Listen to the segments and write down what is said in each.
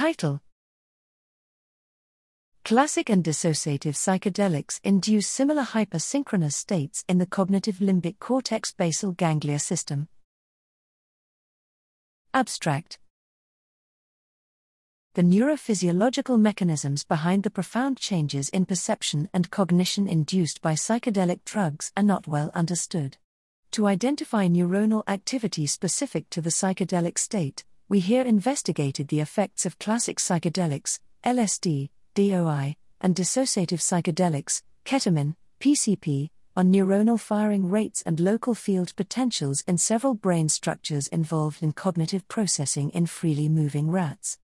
Title Classic and dissociative psychedelics induce similar hypersynchronous states in the cognitive limbic cortex basal ganglia system. Abstract The neurophysiological mechanisms behind the profound changes in perception and cognition induced by psychedelic drugs are not well understood. To identify neuronal activity specific to the psychedelic state, we here investigated the effects of classic psychedelics, LSD, DOI, and dissociative psychedelics, ketamine, PCP, on neuronal firing rates and local field potentials in several brain structures involved in cognitive processing in freely moving rats.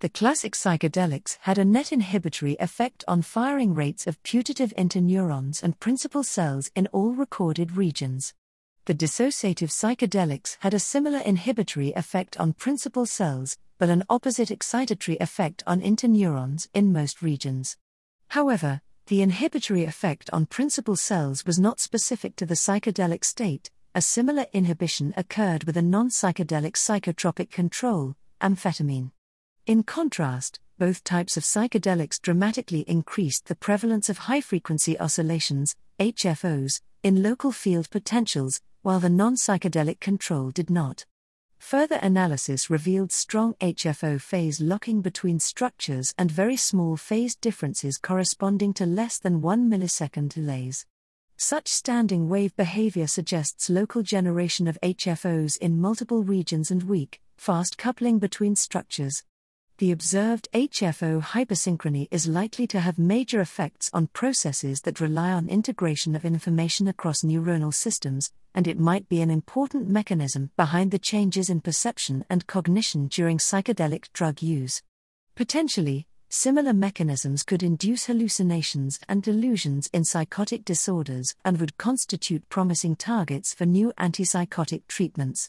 The classic psychedelics had a net inhibitory effect on firing rates of putative interneurons and principal cells in all recorded regions. The dissociative psychedelics had a similar inhibitory effect on principal cells, but an opposite excitatory effect on interneurons in most regions. However, the inhibitory effect on principal cells was not specific to the psychedelic state, a similar inhibition occurred with a non psychedelic psychotropic control, amphetamine. In contrast, both types of psychedelics dramatically increased the prevalence of high frequency oscillations, HFOs, in local field potentials, while the non psychedelic control did not. Further analysis revealed strong HFO phase locking between structures and very small phase differences corresponding to less than 1 millisecond delays. Such standing wave behavior suggests local generation of HFOs in multiple regions and weak, fast coupling between structures the observed HFO hypersynchrony is likely to have major effects on processes that rely on integration of information across neuronal systems, and it might be an important mechanism behind the changes in perception and cognition during psychedelic drug use. Potentially, similar mechanisms could induce hallucinations and delusions in psychotic disorders and would constitute promising targets for new antipsychotic treatments.